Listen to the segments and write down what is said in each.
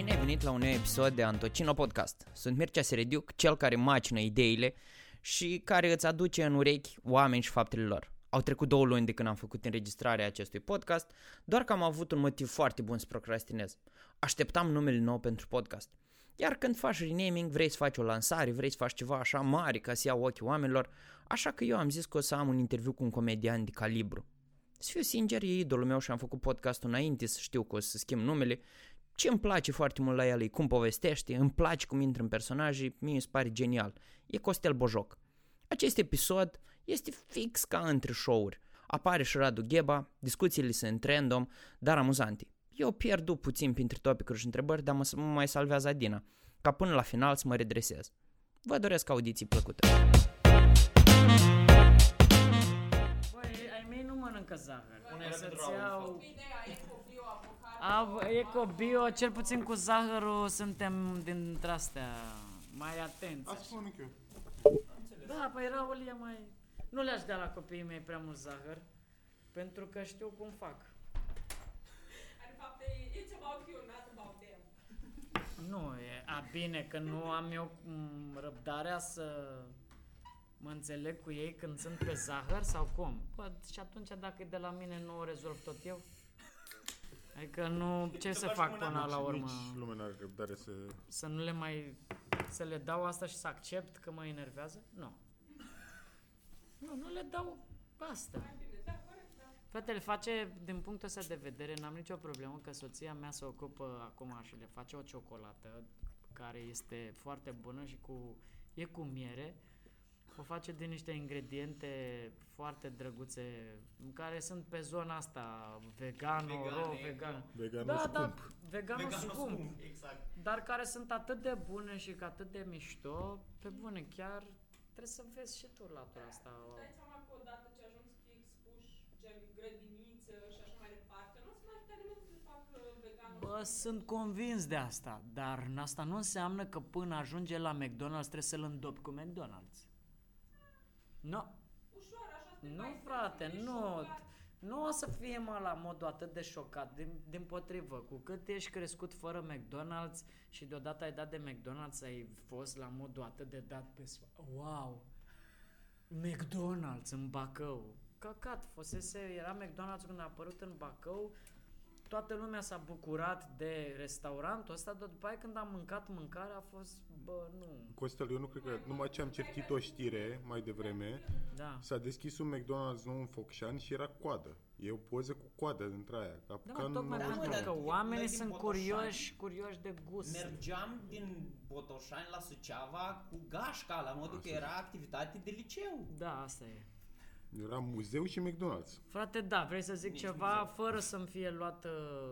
Bine ai venit la un nou episod de Antocino Podcast. Sunt Mircea Serediuc, cel care macină ideile și care îți aduce în urechi oameni și faptele lor. Au trecut două luni de când am făcut înregistrarea acestui podcast, doar că am avut un motiv foarte bun să procrastinez. Așteptam numele nou pentru podcast. Iar când faci renaming, vrei să faci o lansare, vrei să faci ceva așa mare ca să iau ochii oamenilor, așa că eu am zis că o să am un interviu cu un comedian de calibru. Să fiu sincer, e idolul meu și am făcut podcastul înainte să știu că o să schimb numele. Ce îmi place foarte mult la el e cum povestește, îmi place cum intră în personaje, mie mi se pare genial. E Costel Bojoc. Acest episod este fix ca între show-uri. Apare și Radu Gheba, discuțiile sunt random, dar amuzante. Eu pierd puțin printre topicuri și întrebări, dar mă, mă mai salvează Adina, ca până la final să mă redresez. Vă doresc audiții plăcute. Băi, ai mei nu mănâncă zahăr. Pune O să-ți pentru iau... Ideea e cu bio, avocat. A, eco-bio, cel puțin cu zahărul suntem dintre astea mai atenți. Asta mănânc eu. Da, păi Raul e mai... Nu le-aș da la copiii mei prea mult zahăr, pentru că știu cum fac. De fapt, e- it's about you, not about them. Nu, e a bine că nu am eu m, răbdarea să mă înțeleg cu ei când sunt pe zahăr sau cum? Bă, și atunci dacă e de la mine nu o rezolv tot eu? Adică nu, ce să fac până la urmă? Nici lumea nu are răbdare să... Să nu le mai, să le dau asta și să accept că mă enervează? Nu. Nu, nu le dau asta. Fratele, face, din punctul ăsta de vedere, n-am nicio problemă că soția mea se ocupă acum și le face o ciocolată care este foarte bună și cu, e cu miere. O face din niște ingrediente foarte drăguțe, care sunt pe zona asta, vegano, Vegan, ro, e, vegan. Veganul Da, scump. da, vegano, Veganul scump. scump, exact. Dar care sunt atât de bune și că atât de mișto, pe bune, chiar trebuie să vezi și tu latura asta. Dai seama că odată ce ajungi să fii expuși, gen grădiniță și așa mai departe, nu o să mai putea nimeni să facă veganul. Bă, sunt convins de asta, dar asta nu înseamnă că până ajunge la McDonald's trebuie să-l îndopi cu McDonald's. Nu, Ușor, așa să te nu mai frate, ești nu. șocat. Nu o să fie mă la modul atât de șocat, din, din potrivă, cu cât ești crescut fără McDonald's și deodată ai dat de McDonald's, ai fost la modul atât de dat pe sfa- Wow! McDonald's în Bacău. Căcat, fusese, era McDonald's când a apărut în Bacău, toată lumea s-a bucurat de restaurantul ăsta, dar după aia când am mâncat mâncarea a fost, bă, nu, Costel, eu nu cred că... Numai ce am citit o știre mai devreme, da. s-a deschis un McDonald's nou în Focșani și era coadă. E o poză cu coadă dintre aia. Ca Da, ca mă, în tocmai 99. pentru că dar oamenii noi din sunt Botoșani curioși, curioși de gust. Mergeam din Botoșani la Suceava cu gașca, la modul că era activitate de liceu. Da, asta e. Era muzeu și McDonald's. Frate, da, vrei să zic Nici ceva muzeu. fără să-mi fie luat uh,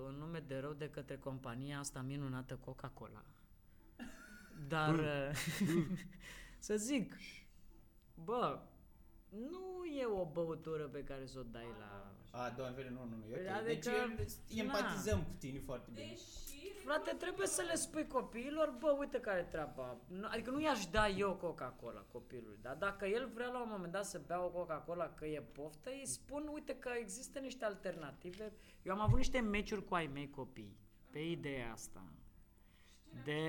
în nume de rău de către compania asta minunată Coca-Cola. Dar, uh, să zic, bă, nu e o băutură pe care să o dai la... A, doamne, nu, nu, nu, e ok. Adică, deci empatizăm cu tine foarte bine. Deși, Frate, trebuie să le spui copiilor, bă, uite care e treaba. Nu- Adică nu i-aș da eu Coca-Cola copilului, dar dacă el vrea la un moment dat să bea o Coca-Cola că e poftă, îi spun, uite că există niște alternative. Eu am avut niște meciuri cu ai mei copii pe ideea asta. De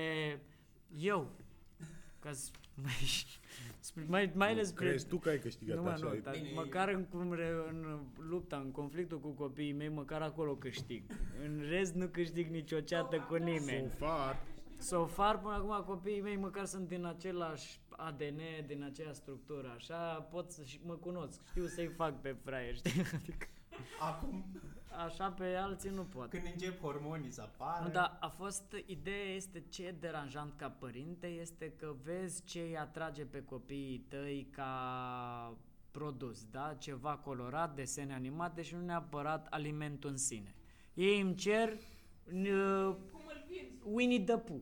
eu. Că mai, mai, mai ales spre- Crezi tu că ai câștigat nu, mă, așa? nu, e- dar Bine, măcar în, cum re, în lupta, în conflictul cu copiii mei, măcar acolo câștig. În rest nu câștig niciodată cu nimeni. So far, So far, până acum copiii mei măcar sunt din același ADN, din aceeași structură, așa pot să și mă cunosc, știu să-i fac pe fraier, știi? Adică, Acum, așa pe alții nu pot. când încep hormonii să apară... Nu, dar a fost, ideea este ce e deranjant ca părinte este că vezi ce îi atrage pe copiii tăi ca produs, da? Ceva colorat, desene animate și nu neapărat alimentul în sine. Ei îmi cer uh, cum îl vinzi? Winnie the Pooh.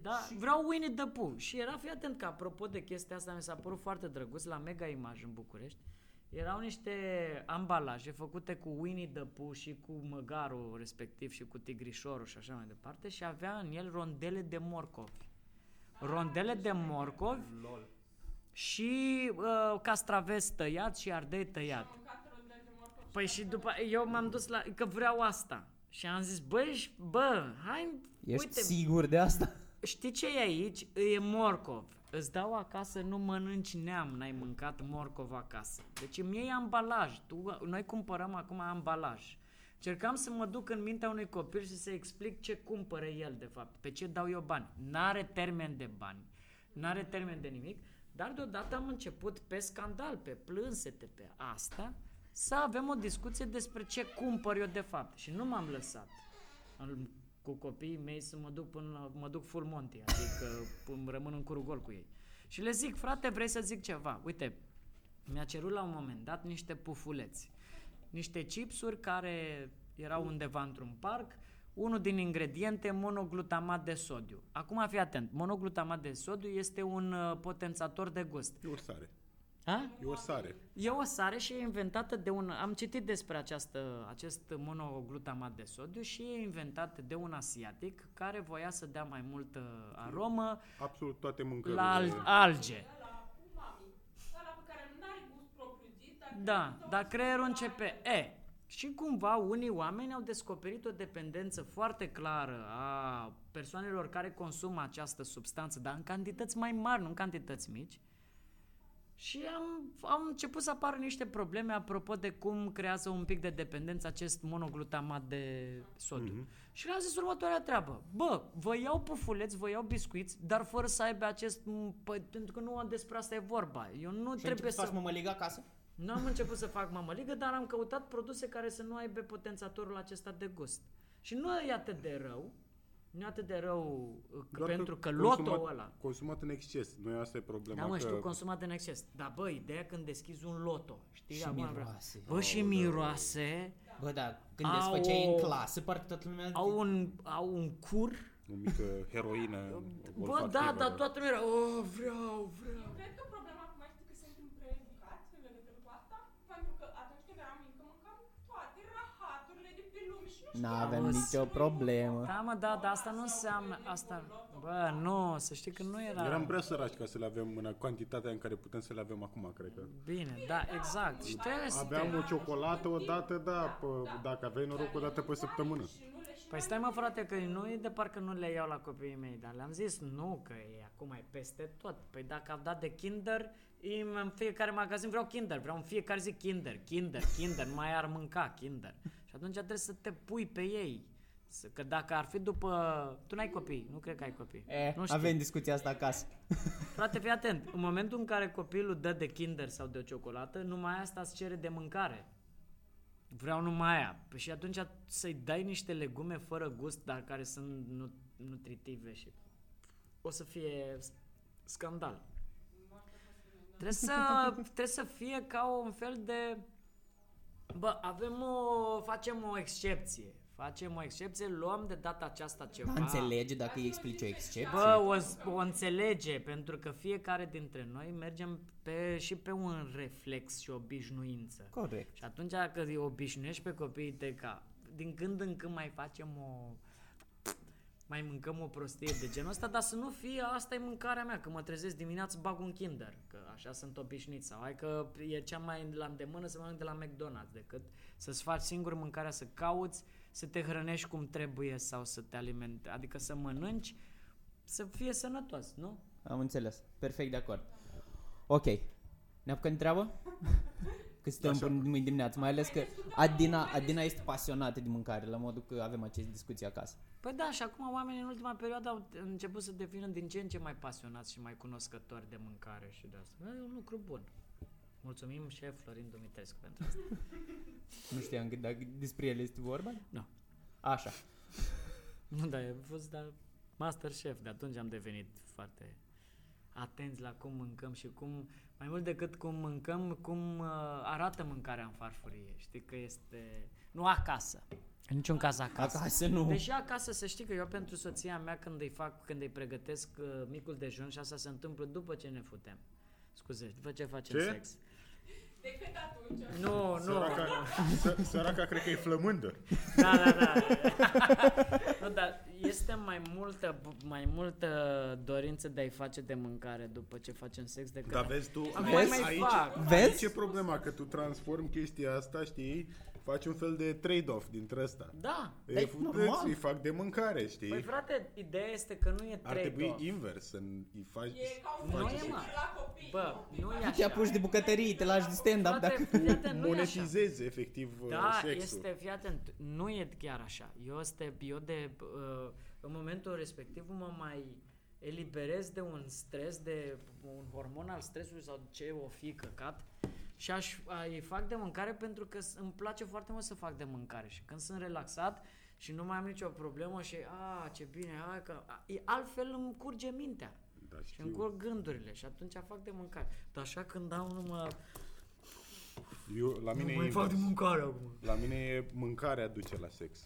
Da, vreau Winnie the Pooh. Și era, fii atent că apropo de chestia asta, mi s-a părut foarte drăguț la Mega Image în București. Erau niște ambalaje făcute cu Winnie the Pooh și cu măgarul respectiv și cu tigrișorul și așa mai departe și avea în el rondele de morcovi. Rondele de morcovi Lol. și uh, castraveți tăiat și ardei tăiat. Am mâncat rondel de morcov Păi și după eu m-am dus la că vreau asta. Și am zis, băi, și- bă, hai, Ești uite, sigur de asta? știi ce e aici? E morcov. Îți dau acasă, nu mănânci neam, n-ai mâncat morcov acasă. Deci îmi iei ambalaj. Tu, noi cumpărăm acum ambalaj. Cercam să mă duc în mintea unui copil și să explic ce cumpără el, de fapt, pe ce dau eu bani. N-are termen de bani, n-are termen de nimic, dar deodată am început pe scandal, pe plânsete, pe asta, să avem o discuție despre ce cumpăr eu de fapt. Și nu m-am lăsat în- cu copiii mei să mă duc până, mă duc full monty, adică îmi rămân în curul gol cu ei. Și le zic, frate, vrei să zic ceva? Uite, mi-a cerut la un moment dat niște pufuleți, niște chipsuri care erau undeva într-un parc, unul din ingrediente monoglutamat de sodiu. Acum fii atent, monoglutamat de sodiu este un uh, potențator de gust. E o sare. A? E o sare. E o sare și e inventată de un... Am citit despre această, acest monoglutamat de sodiu și e inventat de un asiatic care voia să dea mai multă aromă Absolut toate mâncările. la al- alge. Ăla umami. Ăla pe care nu are gust propriu-zis, dar Da, creierul dar tău creierul simte începe... aia. E, și cumva unii oameni au descoperit o dependență foarte clară a persoanelor care consumă această substanță, dar în cantități mai mari, nu în cantități mici. Și am, am început să apară niște probleme apropo de cum creează un pic de dependență acest monoglutamat de sodiu. Mm-hmm. Și le-am zis următoarea treabă. Bă, vă iau pufuleți, vă iau biscuiți, dar fără să aibă acest... Păi, pentru că nu despre asta e vorba. Eu nu Și trebuie trebuie să să... faci mămăligă acasă? Nu am început să fac mămăligă, dar am căutat produse care să nu aibă potențatorul acesta de gust. Și nu e atât de rău, nu e atât de rău uh, Doar pentru că, consumat- loto ăla... Consumat în exces. Noi asta e problema. Da, mă, că... știu, consumat în exces. Dar bă, ideea când deschizi un loto, știi? Și acum vreau- miroase. Bă, și miroase, Bă, da, când Au desfăceai o- în clasă, parcă toată lumea... au un, au un cur. O mică heroină Bă, olfactivă. da, dar toată lumea era, oh, vreau, vreau. Eu cred că problema acum știi că suntem prea educați în legătură cu asta, pentru că atunci când eram mică mâncam toate rahaturile de pe lume și nu știam. N-avem Auzi. nicio problemă. Da, mă, da, dar asta nu înseamnă, asta, bă, nu, să știi că nu era... Eram prea săraci ca să le avem în cantitatea în care putem să le avem acum, cred că. Bine, da, exact. Și trebuie să Aveam te... o ciocolată odată, da, pă, dacă aveai noroc odată pe săptămână. Păi stai mă frate că nu e de parcă nu le iau la copiii mei, dar le-am zis nu că e acum e peste tot. Păi dacă am dat de Kinder, im în fiecare magazin vreau Kinder, vreau în fiecare zi Kinder, Kinder, Kinder, nu mai ar mânca Kinder. Și atunci trebuie să te pui pe ei. Să- Că dacă ar fi după... Tu n-ai copii, nu cred că ai copii. E, nu știu. avem discuția asta acasă. Frate, fii atent. În momentul în care copilul dă de Kinder sau de o ciocolată, numai asta îți cere de mâncare. Vreau numai aia. Păi și atunci să-i dai niște legume fără gust, dar care sunt nu- nutritive și o să fie s- scandal. Trebuie să, trebuie să fie ca un fel de... Bă, avem o... facem o excepție. Facem o excepție, luăm de data aceasta ceva. Da, înțelege dacă îi explici o excepție. Bă, o, o înțelege, pentru că fiecare dintre noi mergem pe, și pe un reflex și obișnuință. Corect. Și atunci că îi obișnuiești pe copiii tăi ca din când în când mai facem o... mai mâncăm o prostie de genul ăsta, dar să nu fie asta e mâncarea mea, că mă trezesc dimineața bag un kinder, că așa sunt obișnuit sau hai că e cea mai la îndemână să mănânc de la McDonald's decât să-ți faci singur mâncarea, să cauți, să te hrănești cum trebuie sau să te alimente, adică să mănânci, să fie sănătos, nu? Am înțeles. Perfect de acord. Ok. Ne apucăm de treabă? Că suntem Așa. până mâine dimineață, mai ales că Adina, Adina este pasionată de mâncare, la modul că avem aceste discuții acasă. Păi da, și acum oamenii în ultima perioadă au început să devină din ce în ce mai pasionați și mai cunoscători de mâncare și de asta. E un lucru bun. Mulțumim șef Florin Dumitrescu pentru asta. Nu știam că dacă despre el este vorba? Nu. Așa. Nu, dar a fost da, master chef. De atunci am devenit foarte atenți la cum mâncăm și cum, mai mult decât cum mâncăm, cum uh, arată mâncarea în farfurie. Știi că este... Nu acasă. În niciun caz acasă. Acasă nu. Deși acasă să știi că eu pentru soția mea când îi fac, când îi pregătesc uh, micul dejun și asta se întâmplă după ce ne futem. Scuze, după ce facem Ce? sex. Decât atunci. Nu, nu. Săraca, să, săraca cred că e flămândă. Da, da, da. nu, dar este mai multă, mai multă dorință de a-i face de mâncare după ce facem sex decât... Dar vezi tu, Acum aici, mai aici, fac. Vezi? aici e problema, că tu transformi chestia asta, știi, faci un fel de trade-off dintre ăsta. Da. Păi, Îi, normal. îți fac de mâncare, știi? Păi frate, ideea este că nu e Ar trebui trade-off. invers, să îi faci... E ca un Nu fel e, de mă. la copii. Bă, nu e Tu te așa. apuci de bucătărie, te lași de stand-up Frate, dacă... fii atent, nu e așa. monetizezi efectiv uh, Da, sexul. este, fii atent, nu e chiar așa. Eu, este, eu de, uh, în momentul respectiv mă mai eliberez de un stres, de un hormon al stresului sau ce o fi căcat și aș, a, îi fac de mâncare pentru că s- îmi place foarte mult să fac de mâncare și când sunt relaxat și nu mai am nicio problemă și a, ce bine, hai că a, e, altfel îmi curge mintea Da, și știu. îmi curg gândurile și atunci fac de mâncare. Dar așa când dau numai, Eu, la mine nu e mai fac de invers. mâncare acum. La mine e mâncarea duce la sex.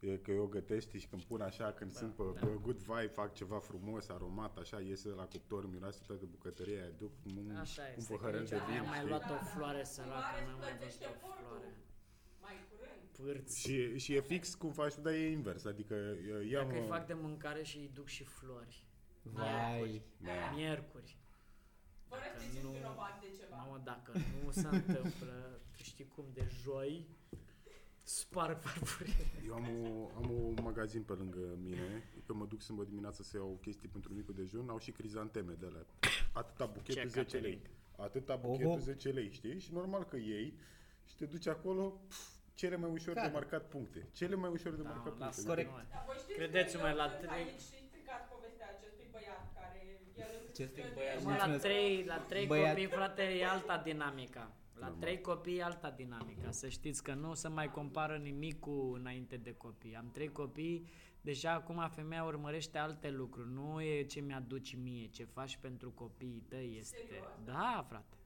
E că eu gătesc și când pun așa, când sunt pe, da. pe good vibe, fac ceva frumos, aromat, așa, iese de la cuptor, miroase toată bucătăria, aia, duc un, Așa un este, că păhărel nici de n-am vin, mai știi? luat o floare săracă, Mare n-am mai plătește văzut o portul. floare. Mai curând. Pârți. Și, și e fix cum faci tu, dar e invers, adică eu iau... Dacă îi fac de mâncare și îi duc și flori. Vai. Da. Miercuri. Fără să te Dacă simți nu- vinovat de ceva. Mamă, dacă nu se întâmplă, tu știi cum, de joi, sparg farfurie. Eu am, o, am un magazin pe lângă mine, că mă duc sâmbătă dimineața să iau chestii pentru micul dejun, au și crizanteme de alea. Atâta buchetul Ce 10 lei. catering. Atâta buchetul Oho. 10 lei, știi? Și normal că iei și te duci acolo, pf, cele mai ușor Care? de marcat puncte. Cele mai ușor de Da, marcat puncte. lasă Corect. noi. Dar voi știți Credeți-mă, că la eu sunt trei- aici și stricați povestea acestui băiat care el îmi Acestui străduie- băiat, Mă, la Mulțumesc. trei, la trei Băiat. copii, frate, e alta dinamica. La Normal. trei copii e alta dinamica. Să știți că nu se mai compară nimic cu înainte de copii. Am trei copii, deja acum femeia urmărește alte lucruri. Nu e ce mi-aduci mie, ce faci pentru copiii tăi este... Da, frate.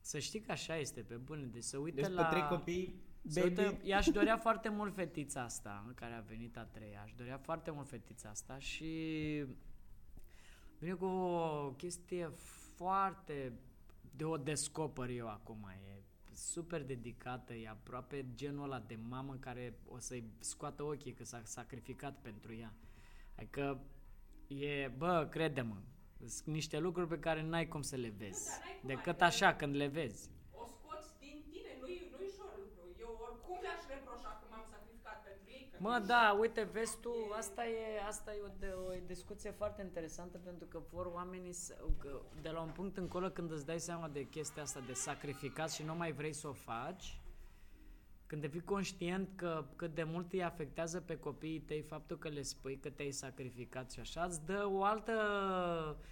Să știi că așa este, pe bune. Deci să uite Deci la... pe trei copii, Se uită, baby, i-aș dorea foarte mult fetița asta, care a venit a treia, aș dorea foarte mult fetița asta și vine cu o chestie foarte de o descoper eu acum, e super dedicată, e aproape genul ăla de mamă care o să-i scoată ochii că s-a sacrificat pentru ea. Adică e, bă, crede-mă, sunt niște lucruri pe care n-ai cum să le vezi, dar n-ai cum, decât adică- așa când le vezi. O scoți din tine, nu-i, nu-i ușor lucru. Eu oricum le-aș reproșa că m-am sacrificat pentru ei. Că Mă, nu-i da, ușor. uite, vezi tu, asta e, asta e o, de, o discuție foarte interesantă pentru că vor oamenii să, că de la un punct încolo când îți dai seama de chestia asta de sacrificat și nu mai vrei să o faci, când devii conștient că cât de mult îi afectează pe copiii tăi faptul că le spui că te-ai sacrificat și așa, îți dă o altă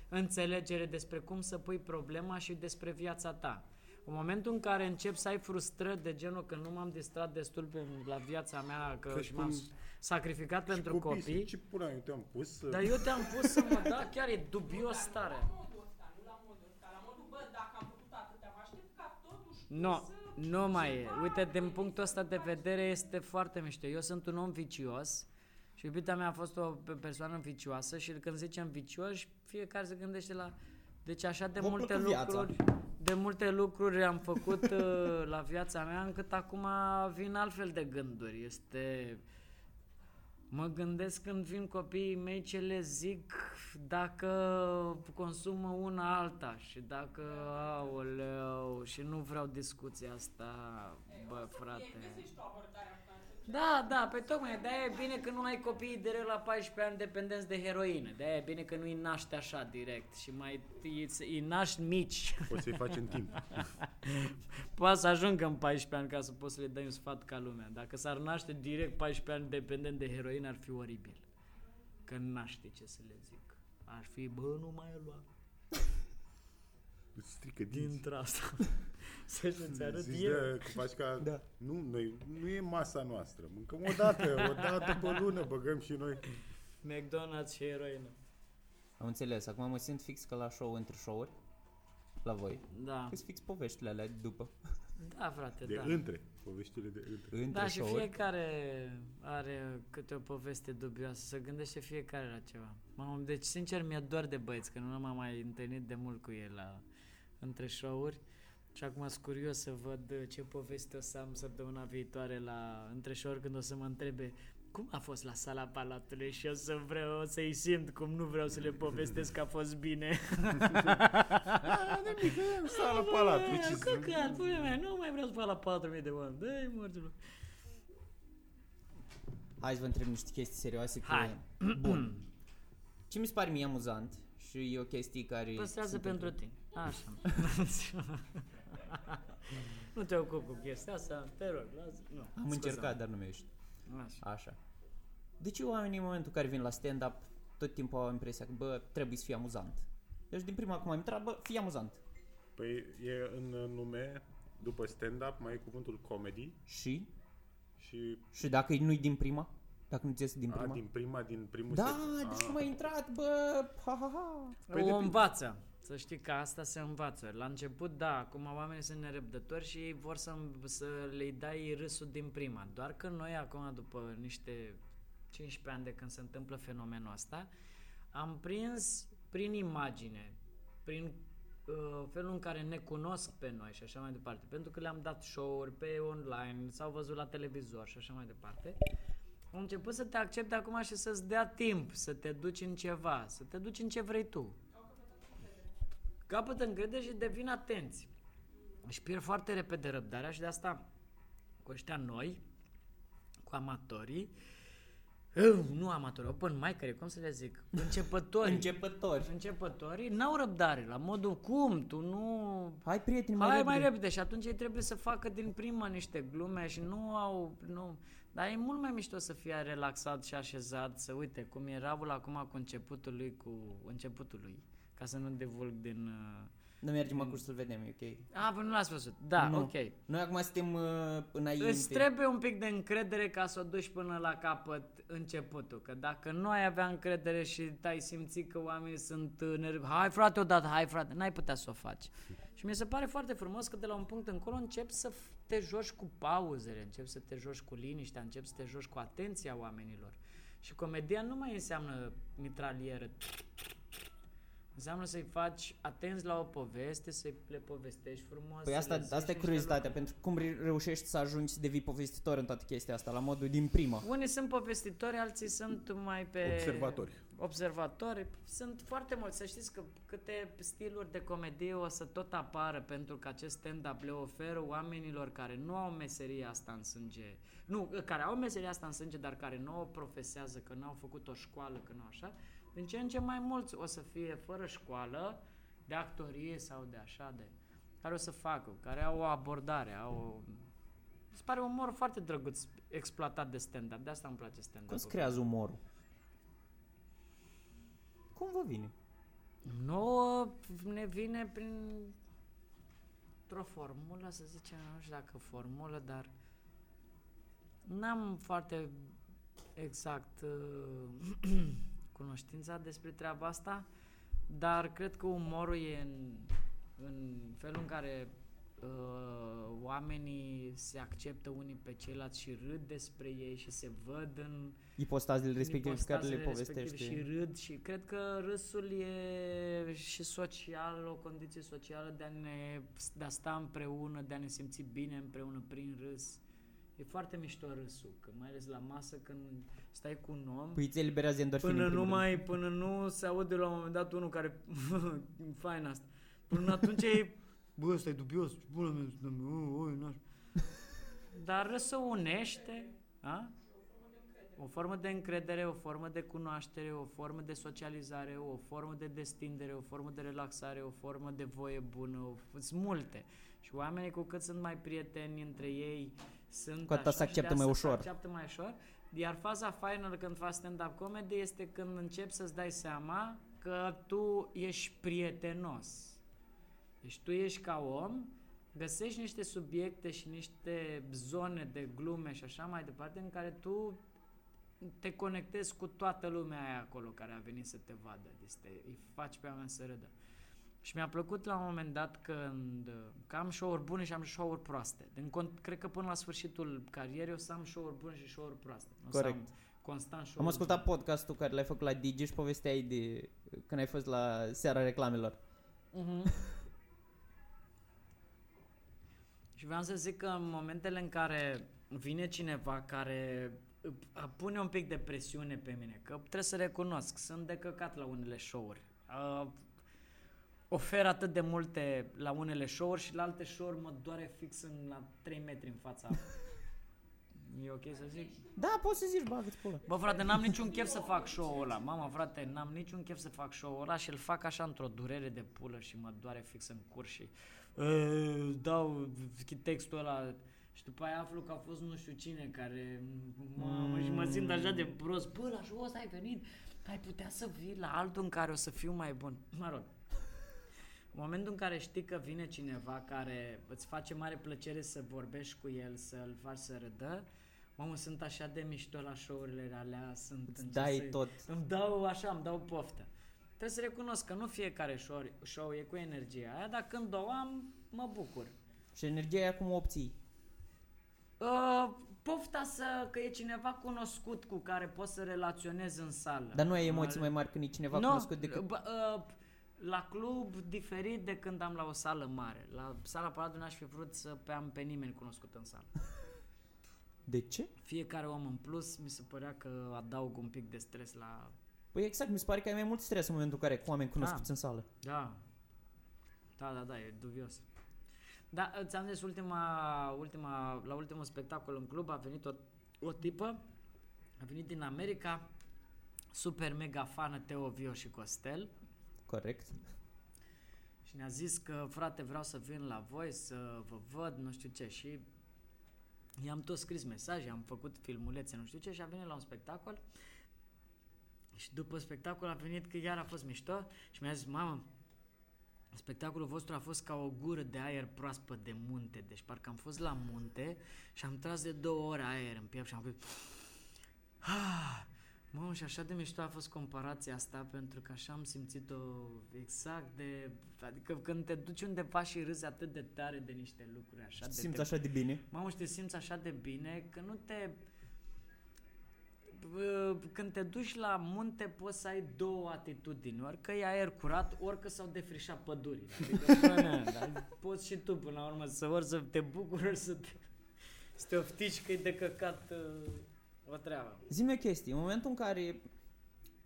înțelegere despre cum să pui problema și despre viața ta. În momentul în care încep să ai frustrări de genul că nu m-am distrat destul pe, la viața mea că, Că și și m-am cum- sacrificat Și pentru copiii, copii, Ce pula, eu te-am pus să... dar eu te-am pus să mă, da, chiar e dubios tare. La modul ăsta, nu la modul ăsta. La modul, bă, dacă am făcut atâtea, mă aștept ca totuși tu Nu, să... nu mai e. ceva Uite, din să punctul ăsta de faci. vedere este foarte mișto. Eu sunt un om vicios și iubita mea a fost o pe- persoană vicioasă și când zicem vicioși, fiecare se gândește la... Deci așa de V-a multe plăcut viața. Lucruri, de multe lucruri am făcut uh, la viața mea încât acum vin altfel de gânduri. Este... Mă gândesc când vin copiii mei ce le zic dacă consumă una alta și dacă, aoleu, și nu vreau discuția asta, bă, frate. Găsești o abordare asta. Da, da, pe tocmai, de-aia e bine că nu ai copiii direct la 14 ani dependenți de heroină, de-aia e bine că nu îi naști așa direct și mai îi, îi naști mici. Poți să-i faci în timp. Poate să ajungă în 14 ani ca să poți să le dai un sfat ca lumea. Dacă s-ar naște direct 14 ani dependent de heroină, ar fi oribil. Că n-aș ce să le zic. Ar fi, bă, nu mai lua. Îți strică dinți. Dintre asta. Să-și arăt Zici eu. de, că faci ca... Da. Nu, noi, nu e masa noastră. Mâncăm o dată, o dată pe lună, băgăm și noi. McDonald's și heroină. am înțeles, acum mă simt fix ca la show între show-uri, la voi. Da. Că fix poveștile alea după. Da, frate, De da. între. Poveștile de între. Între Da, și show-uri. fiecare are câte o poveste dubioasă, se gândește fiecare la ceva. Mamă, deci sincer mi-e doar de băieți, că nu m-am mai întâlnit de mult cu el la, între show-uri. Și acum sunt curios să văd ce poveste o să am săptămâna viitoare la între show când o să mă întrebe cum a fost la sala Palatului și eu să vreau să-i simt cum nu vreau să le povestesc că a fost bine. Sala palatului, ce să- Căcat, pune mea, nu mai vreau să fac la 4.000 de oameni. Dă-i morților. Hai să vă întreb niște chestii serioase. Că... Hai. Bun. Ce mi se pare mie amuzant și e o chestie care... Păstrează se pentru întâmplă. tine. Așa. nu te ocup cu chestia asta, te rog, lasă. Nu, Am scuza-mă. încercat, dar nu mi ești. Așa. Așa. De ce oamenii în momentul în care vin la stand-up tot timpul au impresia că, bă, trebuie să fie amuzant? Deci din prima cum am intrat, bă, fie amuzant. Păi e în nume, după stand-up, mai e cuvântul comedy Și? și Și dacă nu-i din prima? Dacă nu ți iese din a, prima? din prima, din primul Da, set. deci A, cum ai intrat, bă, ha, ha, ha. Păi o depinde. învață. Să știi că asta se învață. La început, da, acum oamenii sunt nerăbdători și ei vor să, să le dai râsul din prima. Doar că noi acum, după niște 15 ani de când se întâmplă fenomenul ăsta, am prins prin imagine, prin uh, felul în care ne cunosc pe noi și așa mai departe, pentru că le-am dat show-uri pe online, s-au văzut la televizor și așa mai departe, au început să te accepte acum și să-ți dea timp să te duci în ceva, să te duci în ce vrei tu. Capătă încredere și devin atenți. Își pierd foarte repede răbdarea și de asta cu ăștia noi, cu amatorii, uh, nu amatori, open mic cum să le zic, începători. Începători. Începătorii n-au răbdare, la modul cum, tu nu... Hai, prieteni, mai Hai repede. mai repede și atunci ei trebuie să facă din prima niște glume și nu au... Nu. Dar e mult mai mișto să fie relaxat și așezat, să uite cum e Rabul acum cu începutul lui, cu începutul lui, ca să nu divulg din... Uh... Nu mergem acum să-l vedem, e ok. A, păi nu l-ați văzut. Da, Nu. ok. Noi acum suntem uh, înainte. Îți trebuie un pic de încredere ca să o duci până la capăt începutul. Că dacă nu ai avea încredere și ai simți că oamenii sunt uh, nervi, hai frate odată, hai frate, n-ai putea să o faci. Și mi se pare foarte frumos că de la un punct încolo începi să f- te joci cu pauzele, începi să te joci cu liniștea, începi să te joci cu atenția oamenilor. Și comedia nu mai înseamnă mitralieră. Înseamnă să-i faci atenți la o poveste, să-i le povestești frumos. Păi să asta, le zici asta e niște curiozitatea, pentru cum re- reușești să ajungi să devii povestitor în toată chestia asta, la modul din prima. Unii sunt povestitori, alții sunt mai pe... Observatori. Observatori. Sunt foarte mulți. Să știți că câte stiluri de comedie o să tot apară pentru că acest stand-up le oferă oamenilor care nu au meseria asta în sânge. Nu, care au meseria asta în sânge, dar care nu o profesează, că nu au făcut o școală, că nu așa. Din ce în ce mai mulți o să fie fără școală de actorie sau de așa de... Care o să facă, care au o abordare, au o... Mi se pare un umor foarte drăguț exploatat de stand-up. De asta îmi place stand-up. Cum se creează umorul? Cum vă vine? Nouă ne vine prin o formulă, să zicem, nu știu dacă formulă, dar n-am foarte exact uh, cunoștința despre treaba asta, dar cred că umorul e în, în felul în care uh, oamenii se acceptă unii pe ceilalți și râd despre ei și se văd în Ipostazele respective pe care le ipostazele respective povestește. Și râd și cred că râsul e și social, o condiție socială de a, ne, de a sta împreună, de a ne simți bine împreună prin râs. E foarte mișto râsul, că mai ales la masă când stai cu un om, Păi îți eliberează endorfine. până în nu, primul rând. mai, până nu se aude la un moment dat unul care, fain asta, până atunci e, bă, ăsta e dubios, bună mea, oi, n Dar râsul unește, a? O formă de încredere, o formă de cunoaștere, o formă de socializare, o formă de destindere, o formă de relaxare, o formă de voie bună, o, sunt multe. Și oamenii cu cât sunt mai prieteni între ei, sunt Cu atât așa se și de acceptă asta mai se ușor. acceptă mai ușor. Iar faza faină când faci stand-up comedy este când începi să-ți dai seama că tu ești prietenos. Deci tu ești ca om, găsești niște subiecte și niște zone de glume și așa mai departe în care tu te conectezi cu toată lumea aia acolo care a venit să te vadă. Deci te, îi faci pe oameni să râdă. Și mi-a plăcut la un moment dat când că am show-uri bune și am show-uri proaste. Din, con- cred că până la sfârșitul carierei o să am show-uri bune și show-uri proaste. O să Corect. am constant show Am ascultat podcastul care l-ai făcut la Digi și povesteai de când ai fost la seara reclamelor. Mhm. și vreau să zic că în momentele în care vine cineva care a pune un pic de presiune pe mine, că trebuie să recunosc, sunt de căcat la unele show-uri. Uh, ofer atât de multe la unele show-uri și la alte show-uri mă doare fix în, la 3 metri în fața. e ok să zic? Da, poți să zici, bagă-ți pula. Bă, frate, n-am niciun chef să fac show-ul ăla. Mamă, frate, n-am niciun chef să fac show-ul ăla și îl fac așa într-o durere de pulă și mă doare fix în cur și uh, dau textul ăla și după aia aflu că a fost nu știu cine care, mamă, și mă simt așa de prost. Bă, la show ăsta ai venit, ai putea să vii la altul în care o să fiu mai bun. Mă rog, în momentul în care știi că vine cineva care îți face mare plăcere să vorbești cu el, să-l faci să râdă, mamă, sunt așa de mișto la show-urile alea, sunt Îți încep dai să- tot. Îmi dau așa, îmi dau poftă. Trebuie să recunosc că nu fiecare show, show e cu energia aia, dar când o am, mă bucur. Și energia aia cum o obții? Uh, pofta să, că e cineva cunoscut cu care poți să relaționezi în sală. Dar nu ai emoții mai mari când e cineva Nu, cunoscut decât... bă, uh, la club diferit de când am la o sală mare. La sala Paladul n-aș fi vrut să pe am pe nimeni cunoscut în sală. De ce? Fiecare om în plus mi se părea că adaug un pic de stres la... Păi exact, mi se pare că ai mai mult stres în momentul în care cu oameni cunoscuți Da. în sală. Da. Da, da, da, e dubios. Da, ți-am zis, ultima, ultima, la ultimul spectacol în club a venit o, o tipă, a venit din America, super mega fană Teo Vio și Costel Corect. și ne-a zis că, frate, vreau să vin la voi, să vă văd, nu știu ce. Și i-am tot scris mesaje, am făcut filmulețe, nu știu ce și a venit la un spectacol. Și după spectacol a venit că iar a fost mișto și mi-a zis, mamă, spectacolul vostru a fost ca o gură de aer proaspăt de munte, deci parcă am fost la munte și am tras de două ore aer în piept și am făcut ah, Mă, și așa de mișto a fost comparația asta pentru că așa am simțit-o exact de... Adică când te duci undeva și râzi atât de tare de niște lucruri așa Și de... te simți te așa de bine. Mamă, și te simți așa de bine că nu te... Bă, Când te duci la munte poți să ai două atitudini, ori că e aer curat, ori că s-au defrișat pădurile. Adică, bă, na, dar poți și tu până la urmă să ori să te bucuri, ori să te, să te oftici că e de căcat uh, o treabă. Zi-mi o chestie, în momentul în care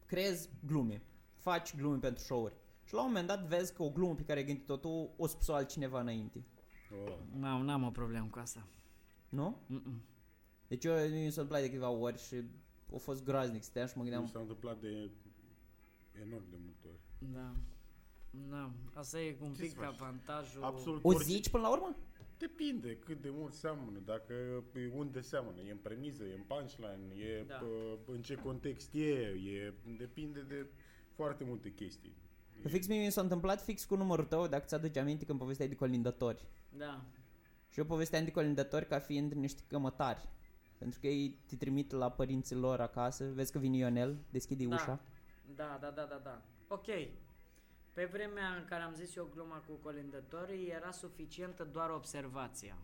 creezi glume, faci glume pentru show-uri și la un moment dat vezi că o glumă pe care ai gândit-o tu o spus altcineva înainte, Oh. N-am, n-am o problemă cu asta. nu? Mm-mm. Deci eu mi s-a întâmplat de câteva ori și a fost groaznic, stăteam și mă Mi gândeam, s-a întâmplat de enorm de multe ori. Da. Da, asta e un Ce pic să faci? avantajul. Absolut o orice. zici până la urmă? Depinde cât de mult seamănă, dacă e unde seamănă, e în premiză, e în punchline, e Da. pă, în ce context e, e, depinde de foarte multe chestii. Că fix mie mi s-a întâmplat fix cu numărul tău, dacă ți-aduci aminte când povesteai de colindători. Da. Și eu povesteam de colindători ca fiind niște cămătari. Pentru că ei te trimit la părinții lor acasă, vezi că vine Ionel, deschide Da. ușa. Da, da, da, da, da. Ok. Pe vremea în care am zis eu gluma cu colindătorii, era suficientă doar observația.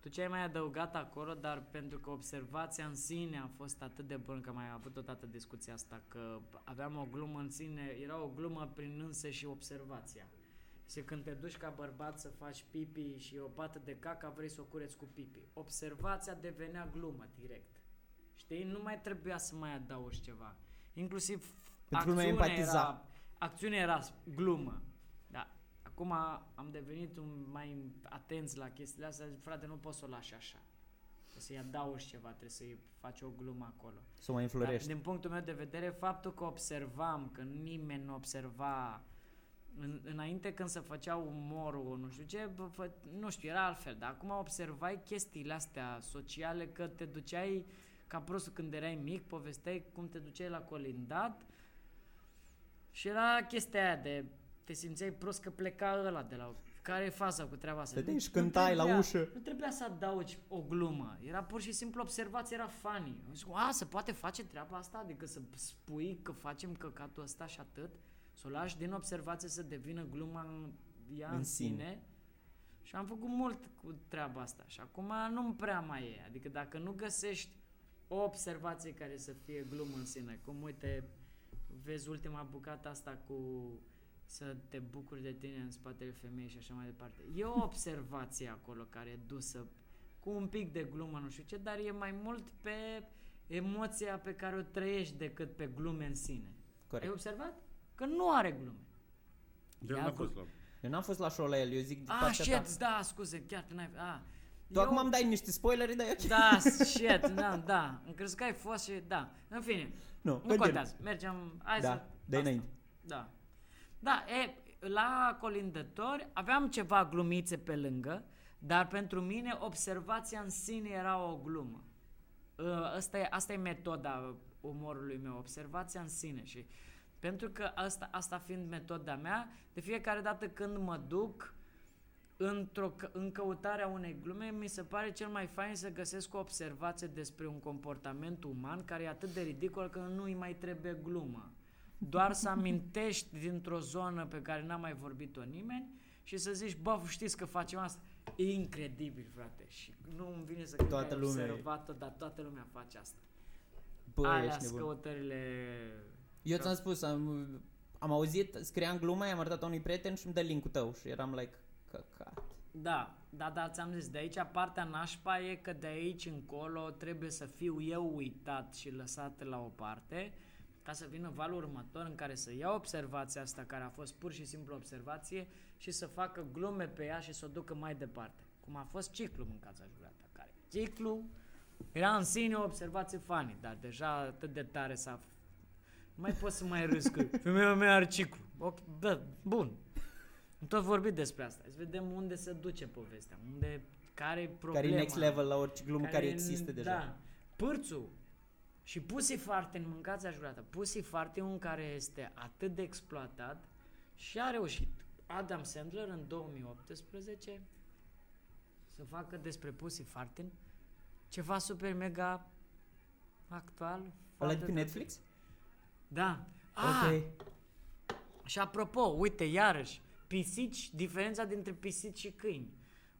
Tu ce ai mai adăugat acolo, dar pentru că observația în sine a fost atât de bună, că am mai avut o dată discuția asta, că aveam o glumă în sine, era o glumă prin însă și observația. Și când te duci ca bărbat să faci pipi și o pată de caca, vrei să o cureți cu pipi. Observația devenea glumă direct. Știi? Nu mai trebuia să mai adaugi ceva. Inclusiv Pentru că lumea acțiunea empatiza. era, acțiunea era glumă. Da. Acum am devenit un mai atenți la chestiile astea. Zic, frate, nu poți să o lași așa. Trebuie să-i adaugi ceva, trebuie să-i faci o glumă acolo. Să o mai Dar, înflorești. din punctul meu de vedere, faptul că observam, că nimeni nu observa în, înainte când se făcea umorul, nu știu ce, bă, fă, nu știu, era altfel, dar acum observai chestiile astea sociale, că te duceai ca prostul când erai mic, povesteai cum te duceai la colindat și era chestia aia de te simțeai prost că pleca ăla de la... Care e faza cu treaba asta? Stăteai Nu- și nu cântai la trebuia- ușă. Nu trebuia să adaugi o glumă. Era pur și simplu observație, era funny. Am zis, a, se poate face treaba asta? Adică să spui că facem căcatul ăsta și atât? Să o lași din observație să devină gluma în, ea în, În în sine. sine? Și am făcut mult cu treaba asta. Și acum nu prea mai e. Adică dacă nu găsești o observație care să fie glumă în sine, cum uite, vezi ultima bucată asta cu să te bucuri de tine în spatele femeii și așa mai departe. E o observație acolo care e dusă cu un pic de glumă, nu știu ce, dar e mai mult pe emoția pe care o trăiești decât pe glume în sine. Corect. Ai observat? Că nu are glume. El Ia n-a cu- fost la... Eu n-am fost la show la el, eu zic de Ah, partea ta. shit, da, scuze, chiar tu n-ai... Ah. Tu acum îmi dai niște spoilere, dar e ok. Da, shit, da, da. Am crezut că ai fost și... Da. În fine, Nu, nu continuu. contează. Mergem... Hai Da, să... de asta. înainte. Da. Da, e, la colindători aveam ceva glumițe pe lângă, dar pentru mine observația în sine era o glumă. Ă, Asta e, asta e metoda umorului meu, observația în sine și pentru că asta, asta fiind metoda mea, de fiecare dată când mă duc într-o, că- în căutarea unei glume, mi se pare cel mai fain să găsesc o observație despre un comportament uman care e atât de ridicol că nu îi mai trebuie glumă. Doar să amintești dintr-o zonă pe care n-a mai vorbit-o nimeni și să zici, bă, știți că facem asta? E incredibil, frate. Și nu îmi vine să cred Toată că ai lumea e- observat-o, dar toată lumea face asta. Bă, Alea ești sunt nebun. căutările... Eu ți-am spus, am, am auzit, scriam gluma, i-am arătat unui prieten și îmi dă link-ul tău și eram like, căcat. Da, da, da, ți-am zis, de aici partea nașpa e că de aici încolo trebuie să fiu eu uitat și lăsat la o parte ca să vină valul următor în care să iau observația asta care a fost pur și simplu observație și să facă glume pe ea și să o ducă mai departe. Cum a fost ciclu mâncața jurata, care ciclu era în sine o observație funny, dar deja atât de tare s-a... Nu mai pot să mai râs că femeia mea are ciclu. Ok, da, bun, am tot vorbit despre asta. Să vedem unde se duce povestea, unde, care e problema. Care e next level la orice glumă care, există deja. Da. Pârțul și Pussy Fartin, mâncați ajurată. Pussy Fartin, un care este atât de exploatat și a reușit Adam Sandler în 2018 să facă despre Pussy Fartin ceva super mega actual. Ăla foarte de pe tare. Netflix? Da. Ah, Ok. și apropo, uite, iarăși, pisici, diferența dintre pisici și câini.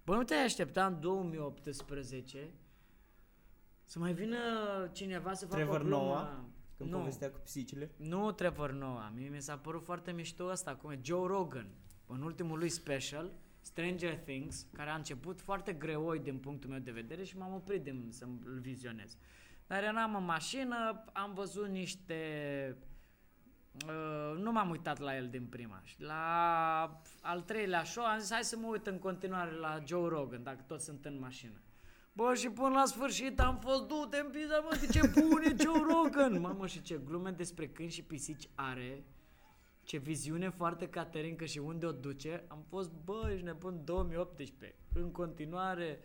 Bă, nu te-ai aștepta în 2018 să mai vină cineva să facă Trevor o glumă. Noah? Când nu, povestea cu pisicile? nu Trevor Noah. Mie mi s-a părut foarte mișto ăsta, cum e Joe Rogan. În ultimul lui special, Stranger Things, care a început foarte greoi din punctul meu de vedere și m-am oprit din să-l vizionez. Dar eram în mașină, am văzut niște... Uh, nu m-am uitat la el din prima. Și la al treilea show am zis hai să mă uit în continuare la Joe Rogan, dacă toți sunt în mașină. Bă, și până la sfârșit am fost du-te în pizza, mă, de ce bun e Joe Rogan? Mamă, și ce glume despre câini și pisici are. Ce viziune foarte caterincă și unde o duce. Am fost, bă, ești nebun, 2018. În continuare,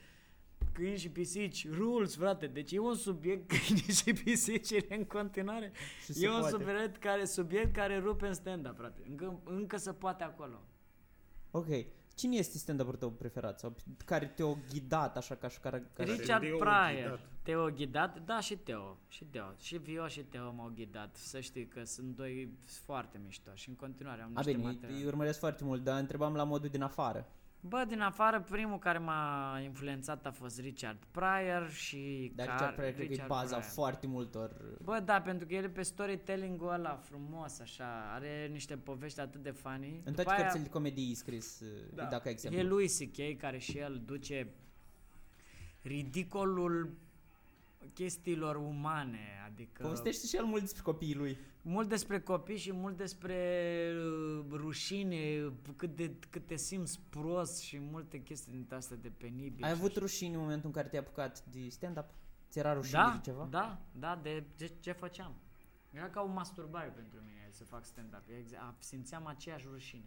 câini și pisici, rules, frate. Deci e un subiect câini și pisici în continuare. Și e se un poate. subiect care, subiect care rupe în stand-up, frate. Încă, încă se poate acolo. Ok. Cine este stand-up-ul tău preferat? Sau care te-a ghidat așa ca și care... care... Richard Teo Pryor. ghidat. Teo ghidat? Da, și Teo. Și Teo. Și Vio și Teo m-au ghidat. Să știi că sunt doi foarte mișto și în continuare am A, niște bine, materiale. îi urmăresc foarte mult, dar întrebam la modul din afară. Bă, din afară, primul care m-a influențat a fost Richard Pryor și... Dar Car- Richard Pryor cred că e Richard baza Pryor. foarte multor... Bă, da, pentru că el e pe storytelling-ul ăla frumos, așa, are niște povești atât de funny. În După toate aia- cărțile de comedie e scris, da. dacă ai exemplu. E lui C.K. care și el duce ridicolul chestiilor umane, adică Povestește și el mult despre copiii lui. Mult despre copii și mult despre uh, rușine, cât, de, cât te simți prost și multe chestii din astea de penibil. Ai și avut așa. rușine în momentul în care te-ai apucat de stand-up? Ți era rușine da, de ceva? Da, da, de ce, ce făceam. Era ca o masturbare pentru mine să fac stand-up. Eu exa- a- simțeam aceeași rușine.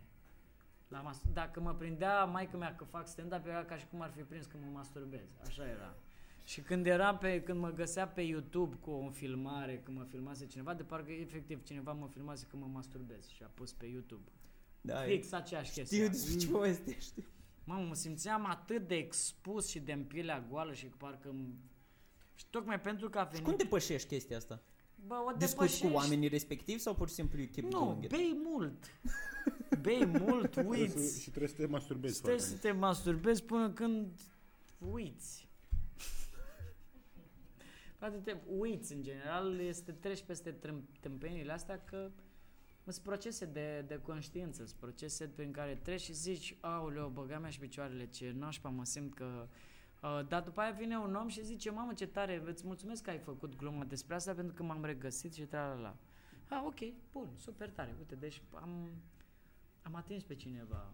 La mas- Dacă mă prindea maica mea că fac stand-up, era ca și cum ar fi prins că mă masturbez. Așa era. Și când eram pe, când mă găsea pe YouTube cu o filmare, când mă filmase cineva, de parcă efectiv cineva mă filmase că mă masturbez și a pus pe YouTube. da Fix aceeași chestie. Știu despre ce povestești. Mamă, mă simțeam atât de expus și de în pielea goală și parcă... îmi- Și tocmai pentru că a Și venit... cum depășești chestia asta? Bă, o Discuți depășești. cu oamenii respectivi sau pur și simplu you keep Nu, doing it? bei mult. Bei mult, Trebuie să, uiți. și trebuie să te masturbezi Stai foarte să mult. te masturbezi până când uiți. Frate, te uiți în general, este treci peste trâm- tâmpenile astea că sunt procese de, de conștiință, sunt procese prin care treci și zici, aoleo, băga mea și picioarele, ce nașpa mă simt că Uh, dar după aia vine un om și zice, mamă ce tare, îți mulțumesc că ai făcut gluma despre asta pentru că m-am regăsit și tra la la. Ah, ok, bun, super tare. Uite, deci am, am atins pe cineva.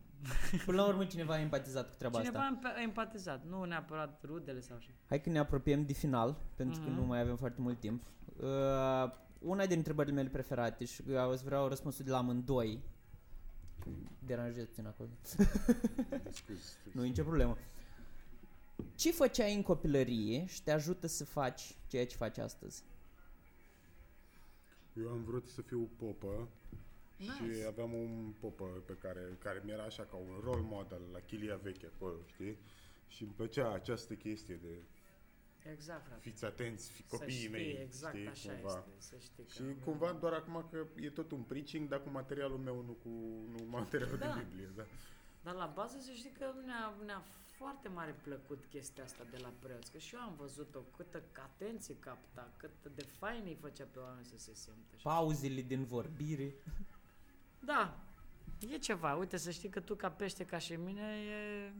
Până la urmă cineva a empatizat cu treaba cineva asta. a empatizat, nu neapărat rudele sau așa. Hai că ne apropiem de final, pentru că Mhm. nu mai avem foarte mult timp. Uh, una din întrebările mele preferate și eu o să vreau răspunsul de la amândoi. Deranjez puțin acolo. Scuze. Nu e nicio problemă. Ce făceai în copilărie și te ajută să faci ceea ce faci astăzi? Eu am vrut să fiu popă și Nice. aveam un popă pe care, care mi era așa ca un role model la chilia veche acolo, știi? Și îmi plăcea această chestie de Exact, frate. fiți atenți, fi să copiii știi, mei, exact știi, așa cumva. este, să știi că... Și cumva doar acum că e tot un preaching, dar cu materialul meu, nu cu nu materialul Da. din Biblie, da. Dar la bază să știi că ne-a, ne-a foarte mare plăcut chestia asta de la preoți, că și eu am văzut-o, câtă atenție capta, cât de fain îi făcea pe oameni să se simtă. Și... Pauzele din vorbire. Da, e ceva. Uite, să știi că tu ca pește, ca și mine, e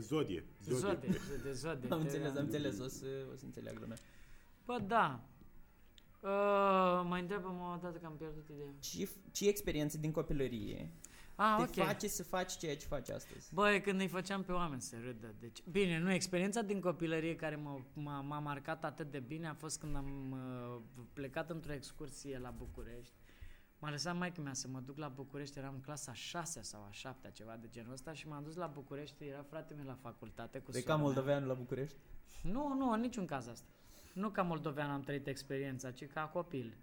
Zodie. Zodie. zode, de zode. Am te- înțeles, am înțeles, o să, o să înțeleg lumea. Bă, da. Uh, mai întrebă-mă o dată că am pierdut ideea. Ce, ce experiențe din copilărie Ah, te ok. face să faci ceea ce faci astăzi? Băi, când îi făceam pe oameni să râdă. Deci, bine, nu, experiența din copilărie care m-a, m-a, m-a marcat atât de bine a fost când am uh, plecat într-o excursie la București. M-a lăsat maică mea să mă duc la București, eram în clasa 6 sau a 7 ceva de genul ăsta și m-am dus la București, era frate meu la facultate cu De sora ca mea. moldovean la București? Nu, nu, în niciun caz asta. Nu ca moldovean am trăit experiența, ci ca copil.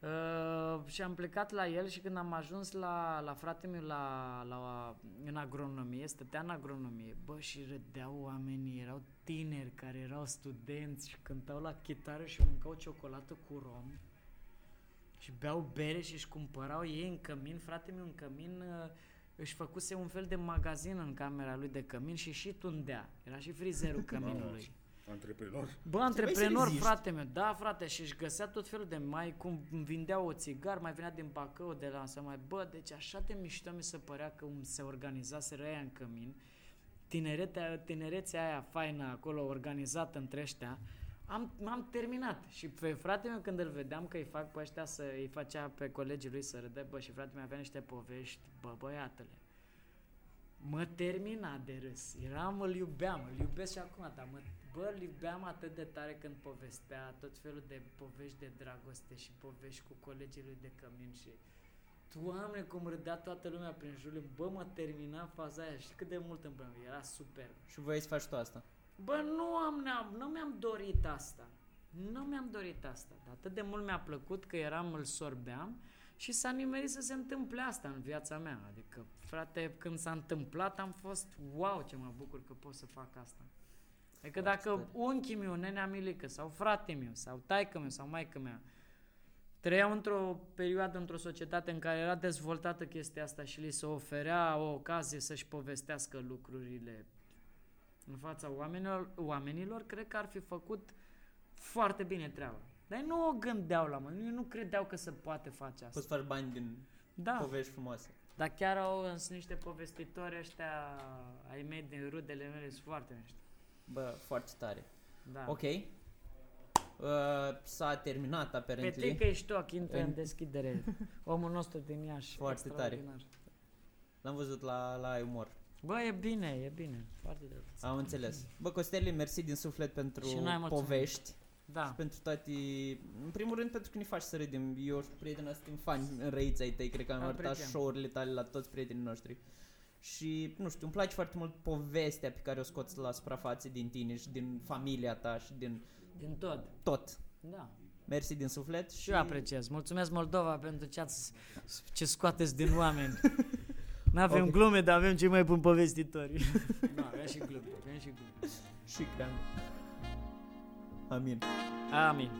Uh, și am plecat la el și când am ajuns la, la frate meu la, la, în agronomie, stătea în agronomie, bă, și râdeau oamenii, erau tineri care erau studenți și cântau la chitară și mâncau ciocolată cu rom și beau bere și își cumpărau ei în cămin, frate meu în cămin uh, își făcuse un fel de magazin în camera lui de cămin și și tundea. Era și frizerul căminului. Antreprenor. Bă, să antreprenor, reziști. frate meu, da, frate, și își găsea tot felul de mai, cum îmi vindea o țigar, mai venea din Bacău de la să mai, bă, deci așa de mișto mi se părea că um, se organizaseră aia în cămin, tineretea, tinerețea aia faină acolo, organizată între ăștia, am, m-am terminat și pe frate meu când îl vedeam că îi fac pe ăștia să îi facea pe colegii lui să râde, bă, și frate meu avea niște povești, bă, băiatele, mă termina de râs. Eram, îl iubeam, îl iubesc și acum, dar mă, bă, îl iubeam atât de tare când povestea tot felul de povești de dragoste și povești cu colegii lui de cămin și Doamne, cum râdea toată lumea prin jur, bă, mă termina faza aia și cât de mult îmi plăcea, era super. Și voiai să faci tu asta. Bă, nu am, neam, nu mi-am dorit asta. Nu mi-am dorit asta. Dar atât de mult mi-a plăcut că eram, îl sorbeam și s-a nimerit să se întâmple asta în viața mea. Adică, frate, când s-a întâmplat am fost, wow, ce mă bucur că pot să fac asta. Adică dacă unchiul meu, nenea Milică, sau frate meu, sau taică meu, sau maică mea, trăiau într-o perioadă, într-o societate în care era dezvoltată chestia asta și li se oferea o ocazie să-și povestească lucrurile în fața oamenilor, oamenilor, cred că ar fi făcut foarte bine treaba. Dar ei nu o gândeau la mă, ei nu credeau că se poate face asta. Poți să faci bani din Da, povești frumoase. dar chiar au sunt niște povestitori ăștia ai mei din rudele mele, sunt foarte mișto. Bă, foarte tare. Da. Ok. Uh, s-a terminat, apparently. Petrică ești tu, intră în În- deschidere. Omul nostru din Iași. Foarte tare. extraordinar. L-am văzut la, la umor. Bă, e bine, e bine. Foarte drăguț. Am înțeles. Bă, Costeli, mersi din suflet pentru Și noi mulțumim. povești. Da. Și pentru toate... În primul rând pentru că ne faci să râdem. Eu și prietena suntem fani în răiți ai tăi. Cred că am arătat Apreciem. show-urile tale la toți prietenii noștri. Și, nu știu, îmi place foarte mult povestea pe care o scoți la suprafață din tine și din familia ta și din Din tot. tot. Da. Mersi din suflet și... Și eu apreciez. Mulțumesc Moldova pentru ce, ați, ce scoateți din oameni. Nu avem Ok. glume, dar avem cei mai buni povestitori. da, avem și glume, avem și glume. Și cream. Amin. Amin.